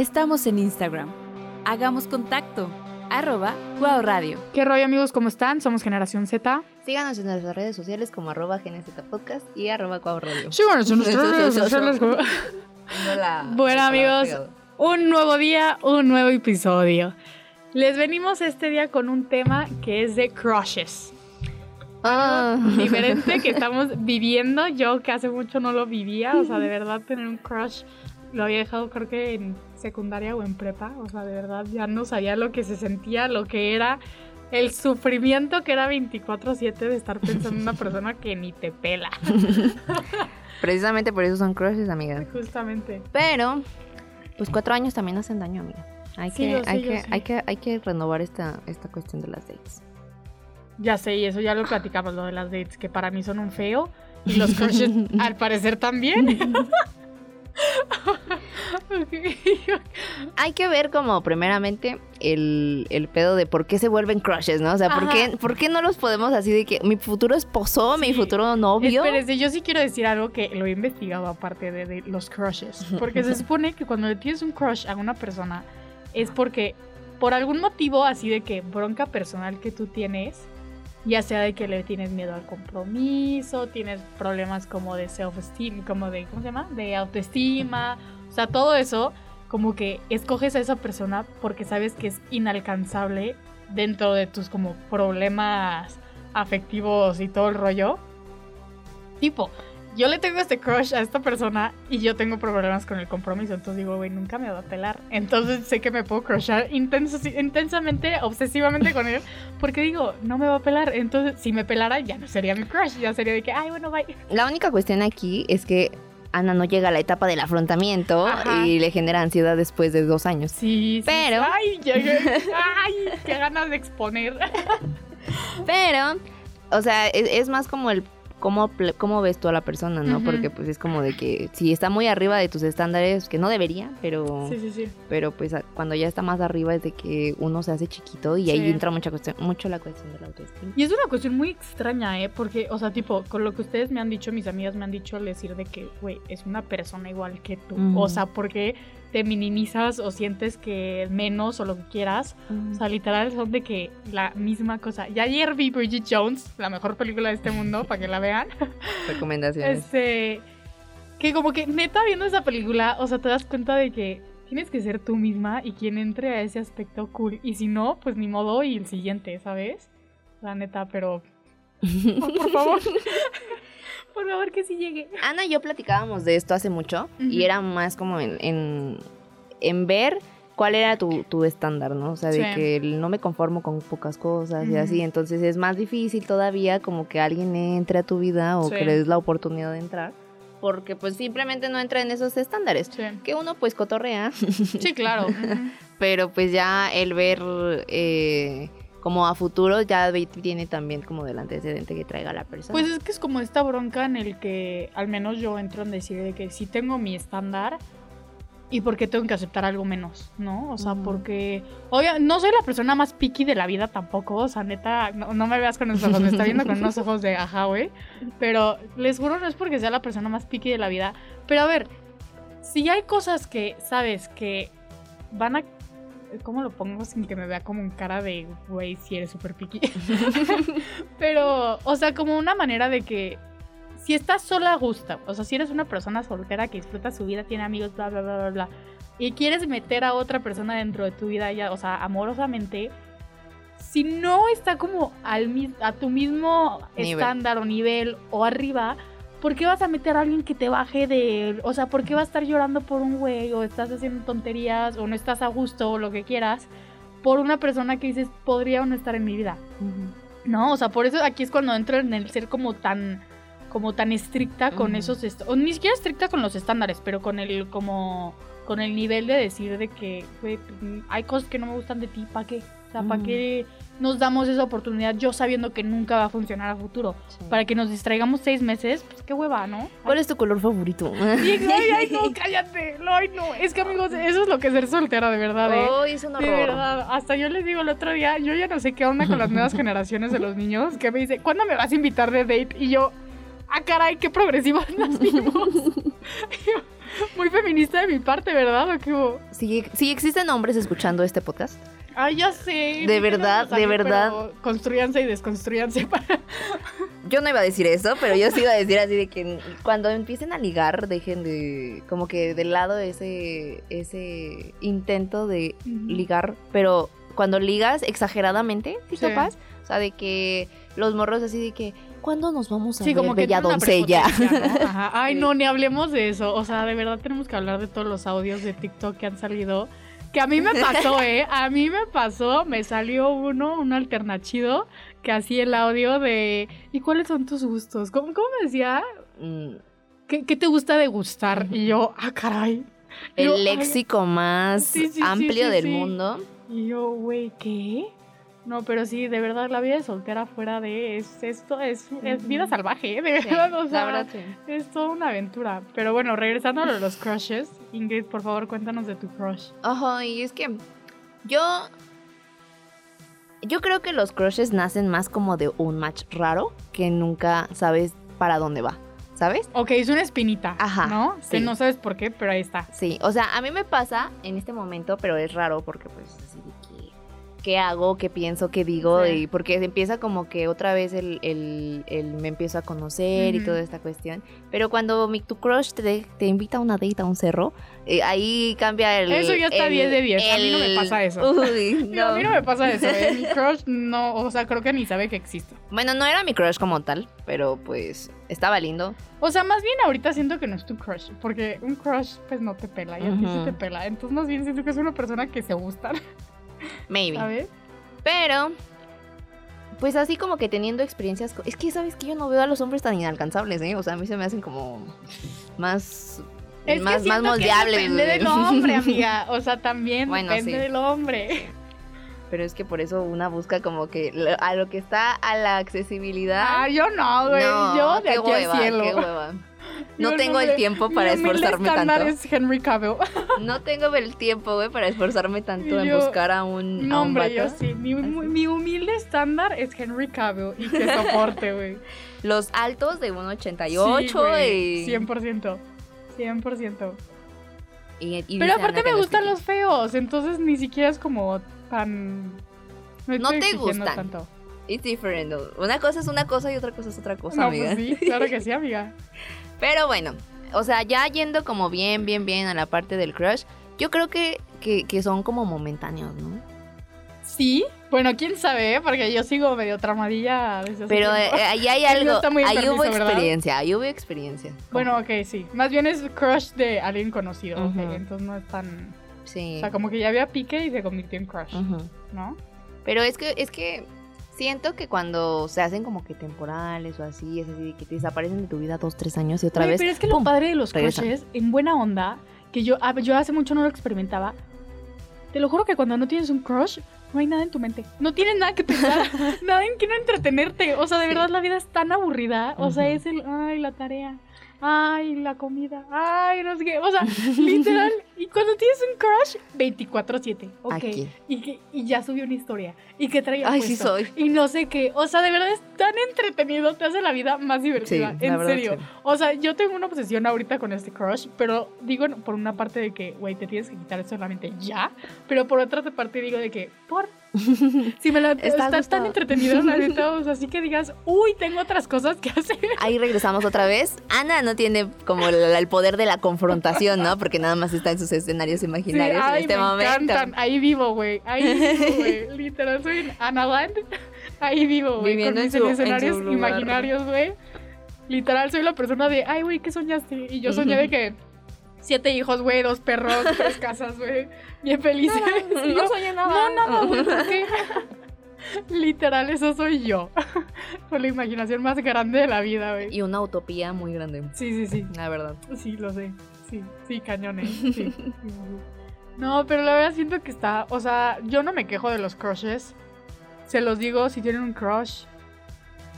Estamos en Instagram. Hagamos contacto. Arroba Guau Radio. ¿Qué rollo amigos? ¿Cómo están? Somos Generación Z. Síganos en nuestras redes sociales como arroba Podcast y arroba Cuau Radio. Síganos en nuestras redes sociales. como- Hola. Bueno amigos, un nuevo día, un nuevo episodio. Les venimos este día con un tema que es de crushes. Ah. Diferente que estamos viviendo. Yo que hace mucho no lo vivía. O sea, de verdad tener un crush lo había dejado creo que en secundaria o en prepa. O sea, de verdad ya no sabía lo que se sentía, lo que era el sufrimiento que era 24/7 de estar pensando en una persona que ni te pela. Precisamente por eso son crushes, amigas. Justamente. Pero, pues cuatro años también hacen daño, amiga. Hay Sí, que, yo hay yo que, sé. hay que, hay que renovar esta, esta cuestión de las dates. Ya sé, y eso ya lo platicamos, lo de las dates, que para mí son un feo. Y los crushes, al parecer, también. Hay que ver como primeramente el, el pedo de por qué se vuelven crushes, ¿no? O sea, ¿por qué, ¿por qué no los podemos así de que mi futuro esposo, mi futuro novio? Espérense, yo sí quiero decir algo que lo he investigado aparte de, de los crushes. Porque se supone que cuando le tienes un crush a una persona es porque por algún motivo así de que bronca personal que tú tienes, ya sea de que le tienes miedo al compromiso, tienes problemas como de self-esteem, como de, ¿cómo se llama? De autoestima, o sea, todo eso, como que escoges a esa persona porque sabes que es inalcanzable dentro de tus como problemas afectivos y todo el rollo. Tipo, yo le tengo este crush a esta persona y yo tengo problemas con el compromiso. Entonces digo, güey, nunca me va a pelar. Entonces sé que me puedo crushar intensamente, obsesivamente con él. Porque digo, no me va a pelar. Entonces, si me pelara, ya no sería mi crush. Ya sería de que, ay, bueno, bye. La única cuestión aquí es que Ana no llega a la etapa del afrontamiento Ajá. y le genera ansiedad después de dos años. Sí, sí. Pero- Ay, llegué. Ay, qué ganas de exponer. Pero, o sea, es, es más como el cómo, cómo ves tú a la persona, ¿no? Porque pues es como de que si está muy arriba de tus estándares, que no debería, pero, Sí, sí, sí. pero pues cuando ya está más arriba es de que uno se hace chiquito y ahí entra mucha cuestión, mucho la cuestión de la autoestima. Y es una cuestión muy extraña, ¿eh? Porque, o sea, tipo, con lo que ustedes me han dicho, mis amigas me han dicho al decir de que, güey, es una persona igual que tú. O sea, porque te minimizas o sientes que menos o lo que quieras. O sea, literal son de que la misma cosa. Ya ayer vi Bridget Jones, la mejor película de este mundo, para que la vean. Recomendaciones. Este. Que como que neta viendo esa película, o sea, te das cuenta de que tienes que ser tú misma y quien entre a ese aspecto cool. Y si no, pues ni modo y el siguiente, ¿sabes? La neta, pero. oh, por favor. por favor, que sí llegue. Ana y yo platicábamos de esto hace mucho y era más como en, en, en ver cuál era tu, tu estándar, ¿no? O sea, de que no me conformo con pocas cosas y así, entonces es más difícil todavía como que alguien entre a tu vida o Sí. que le des la oportunidad de entrar, porque pues simplemente no entra en esos estándares. Sí, Que uno pues cotorrea, sí claro. Pero pues ya el ver eh, como a futuro ya tiene también como del antecedente que traiga la persona. Pues es que es como esta bronca en el que al menos yo entro en decir de que si tengo mi estándar y por qué tengo que aceptar algo menos, ¿no? O sea, porque obvio, no soy la persona más picky de la vida tampoco, o sea, neta, no, no me veas con esos ojos, me está viendo con unos ojos de ajá, güey. Pero les juro no es porque sea la persona más picky de la vida, pero a ver, si hay cosas que sabes que van a ¿Cómo lo pongo sin que me vea como un cara de, güey, si eres súper picky? Pero, o sea, como una manera de que si estás sola, gusta. O sea, si eres una persona soltera que disfruta su vida, tiene amigos, bla, bla, bla, bla, bla. Y quieres meter a otra persona dentro de tu vida, ya, o sea, amorosamente. Si no está como al, a tu mismo Nivel. estándar o nivel o arriba, ¿por qué vas a meter a alguien que te baje de... O sea, ¿por qué vas a estar llorando por un güey o estás haciendo tonterías o no estás a gusto o lo que quieras por una persona que dices podría o no estar en mi vida? No, o sea, por eso aquí es cuando entro en el ser como tan como tan estricta con esos o ni siquiera estricta con los estándares, pero con el como con el nivel de decir de que güey, pues, hay cosas que no me gustan de ti, ¿para qué? O sea, ¿para qué nos damos esa oportunidad yo sabiendo que nunca va a funcionar a futuro? Sí. Para que nos distraigamos seis meses, pues qué hueva, ¿no? ¿Cuál es tu color favorito? Ay, ay, no, cállate. No, ay, no. Es que, amigos, eso es lo que es ser soltera, de verdad, ¿eh? Oh, es un De horror. verdad, hasta yo les digo el otro día, yo ya no sé qué onda con las nuevas generaciones de los niños, que me dice, ¿cuándo me vas a invitar de date? Y yo, ah, caray, qué progresivos nos vimos. Muy feminista de mi parte, ¿verdad? ¿O qué? Si, si existen hombres escuchando este podcast, Ay, ya sé. De verdad, de verdad. Construyanse y desconstruyanse para... yo no iba a decir eso, pero yo sí iba a decir así de que cuando empiecen a ligar, dejen de como que de lado ese ese intento de ligar, pero cuando ligas exageradamente, ¿sí, Sí. topas? O sea, de que los morros así de que ¿cuándo nos vamos a Sí, ver como que bella doncella? Ajá. Ay, no, ni hablemos de eso. O sea, de verdad tenemos que hablar de todos los audios de TikTok que han salido. Que a mí me pasó, ¿eh? A mí me pasó, me salió uno, un alternachido, que hacía el audio de ¿y cuáles son tus gustos? ¿Cómo, cómo me decía? Mm, ¿Qué, qué te gusta degustar? Y yo, ah, caray. el Yo, léxico más Sí, sí, sí, amplio sí, del mundo. Y yo, güey, ¿qué? No, pero sí, de verdad, la vida de soltera fuera de es esto es, es vida salvaje, ¿eh? de Sí, verdad, o la sea, verdad, sí. es toda una aventura. Pero bueno, regresando a lo de los crushes, Ingrid, por favor, cuéntanos de tu crush. Ojo, y es que yo. Yo creo que los crushes nacen más como de un match raro que nunca sabes para dónde va, ¿sabes? Ok, es una espinita, Ajá, ¿no? Que sí. no sabes por qué, pero ahí está. Sí, o sea, a mí me pasa en este momento, pero es raro porque pues así que qué hago, qué pienso, qué digo, Sí. y porque empieza como que otra vez el, el- el me empiezo a conocer y Ujú. toda esta cuestión. Pero cuando mi, tu crush te, te invita a una date a un cerro, eh, ahí cambia el... Eso ya está el- 10 de 10, a mí no me pasa eso. Uy, Digo, a mí no me pasa eso, ¿eh? Mi crush no, o sea, creo que ni sabe que existe. Bueno, no era mi crush como tal, pero pues estaba lindo. O sea, más bien ahorita siento que no es tu crush, porque un crush pues no te pela y a ti sí te pela. Entonces más bien siento que es una persona que se gusta, Maybe. ¿sabes? Pero, pues así como que teniendo experiencias. Es que, ¿sabes que Yo no veo a los hombres tan inalcanzables, ¿eh? O sea, a mí se me hacen como más. Es más, que más que moldeables. depende del hombre, amiga. O sea, también Bueno, depende sí. del hombre. Pero es que por eso una busca como que lo- a lo que está a la accesibilidad. Ah, yo no, güey. no, yo de qué aquí hueva, al cielo. qué hueva. No tengo el me- tiempo para esforzarme tanto. es Henry Cavill. No tengo el tiempo, güey, para esforzarme tanto en buscar a un, No, a un hombre, yo sí. Mi, mi humilde estándar es Henry Cavill y que soporte, güey. Los altos de Sí, 1.88 güey, y, 100%. 100%. y, y Pero aparte me gustan los feos, entonces ni siquiera es como tan... No estoy te gustan. Tanto. It's different. Una cosa es una cosa y otra cosa es otra cosa, No, amiga. pues sí, claro que sí, amiga. Pero bueno, o sea, ya yendo como bien, bien, bien a la parte del crush, yo creo que, que, que son como momentáneos, ¿no? Sí, bueno, quién sabe, ¿eh? porque yo sigo medio tramadilla desde Pero eh, ahí hay algo, ahí hubo experiencia, ahí hubo experiencia. Bueno, ok, sí. Más bien es crush de alguien conocido, ok, Ujú. entonces no es tan... sí. O sea, como que ya había pique y se convirtió en crush. ¿no? Pero es que, es que siento que cuando se hacen como que temporales o así, es así de que te desaparecen de tu vida dos, tres años y otra vez. Pero es que lo padre de los regresan. crushes, en buena onda, que yo, a- yo hace mucho no lo experimentaba, te lo juro que cuando no tienes un crush, no hay nada en tu mente. No tienes nada que pensar, nada en que no entretenerte. O sea, de Sí. verdad la vida es tan aburrida. O sea, es el, ay, la tarea. Ay, la comida. Ay, no sé qué. O sea, literal. Y cuando tienes un crush, 24-7. Ok. Aquí. Y, que, y ya subió una historia. Y que traía Ay, sí soy. Y no sé qué. O sea, de verdad es tan entretenido. Te hace la vida más divertida. en verdad, serio. sí. O sea, yo tengo una obsesión ahorita con este crush, pero digo por una parte de que, güey, te tienes que quitar eso de la mente ya, pero por otra parte digo de que, por... Si me la... Está Está, gustado. tan entretenido, la neta, o sea, así que digas, uy, tengo otras cosas que hacer. Ahí regresamos otra vez. Ana no tiene como el, el poder de la confrontación, ¿no? Porque nada más está en sus escenarios Sí, imaginarios ay, en este me momento. encantan. Ahí vivo, güey. Ahí vivo, güey. Literal, soy en Analand. Ahí vivo, güey. Viviendo Con en mis su- en escenarios imaginarios, güey. Literal, soy la persona de, ay, güey, ¿qué soñaste? Y yo soñé de que siete hijos, güey, dos perros, tres casas, güey. Bien felices. Y yo, soñé no, nada, güey. Literal, eso soy yo. Con la imaginación más grande de la vida, güey. Y una utopía muy grande, Sí, sí, sí. la verdad. Sí, lo sé. Sí, sí, cañones. Sí, sí. No, pero la verdad siento que está. O sea, yo no me quejo de los crushes. Se los digo, si tienen un crush,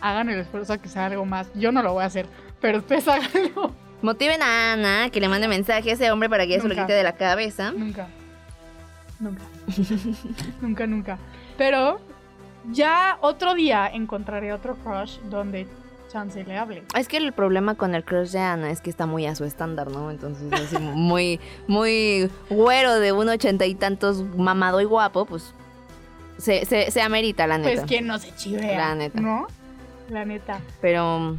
hagan el esfuerzo a que sea algo más. Yo no lo voy a hacer, pero ustedes háganlo. Motiven a Ana que le mande mensaje a ese hombre para que ella se lo quite de la cabeza. Nunca. Nunca. nunca, nunca. Pero ya otro día encontraré otro crush donde chance le hable. Es que el problema con el crush de Ana es que está muy a su estándar, ¿no? Entonces, así muy, muy güero de un ochenta y tantos, mamado y guapo, pues se, se, se amerita, la neta. Pues quien no se chivea. La neta. ¿No? La neta. Pero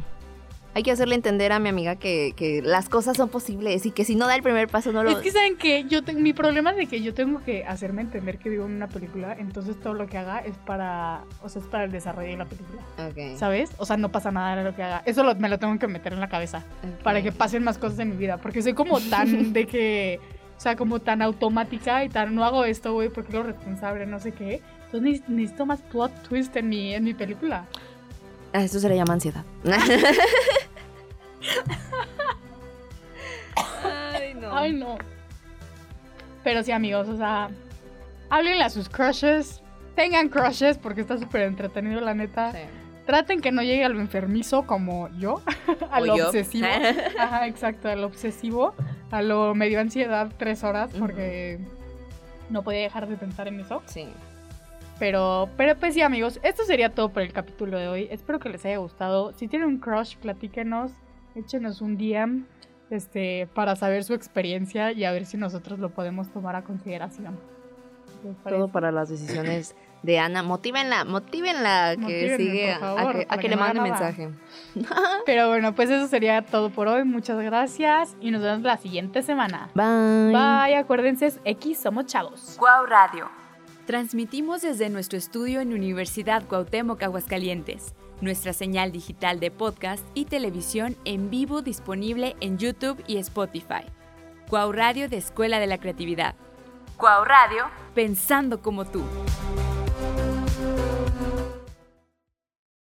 hay que hacerle entender a mi amiga que, que las cosas son posibles y que si no da el primer paso no lo... Es que saben que yo tengo mi problema es de que yo tengo que hacerme entender que vivo en una película, entonces todo lo que haga es para, o sea, es para el desarrollo de la película, Ok, ¿sabes? O sea, no pasa nada de lo que haga. Eso lo- me lo tengo que meter en la cabeza ok. para que pasen más cosas en mi vida, porque soy como tan de que, o sea, como tan automática y tan no hago esto, güey, porque lo responsable, no sé qué. Entonces neces- necesito más plot twist en mi en mi película. Ah, Eso se le llama ansiedad. Ay, no. Ay, no. Pero sí, amigos, o sea, háblenle a sus crushes. Tengan crushes porque está súper entretenido, la neta. Sí. Traten que no llegue a lo enfermizo como yo, a O lo yo. obsesivo. Ajá, exacto, a lo obsesivo, a lo medio ansiedad tres horas porque no podía dejar de pensar en eso. Sí. Pero, pero pues sí, amigos, esto sería todo por el capítulo de hoy. Espero que les haya gustado. Si tienen un crush, platíquenos, échenos un DM este, para saber su experiencia y a ver si nosotros lo podemos tomar a consideración. Todo para las decisiones de Ana. Motívenla, motívenla que sigue a- favor, a, que, a para que que le mande nada. mensaje. Pero bueno, pues eso sería todo por hoy. Muchas gracias y nos vemos la siguiente semana. Bye. Bye, acuérdense, es X somos chavos. Guau Radio. Transmitimos desde nuestro estudio en Universidad Cuauhtémoc, Aguascalientes. Nuestra señal digital de podcast y televisión en vivo disponible en YouTube y Spotify. Guau Radio de Escuela de la Creatividad. Guau Radio, pensando como tú.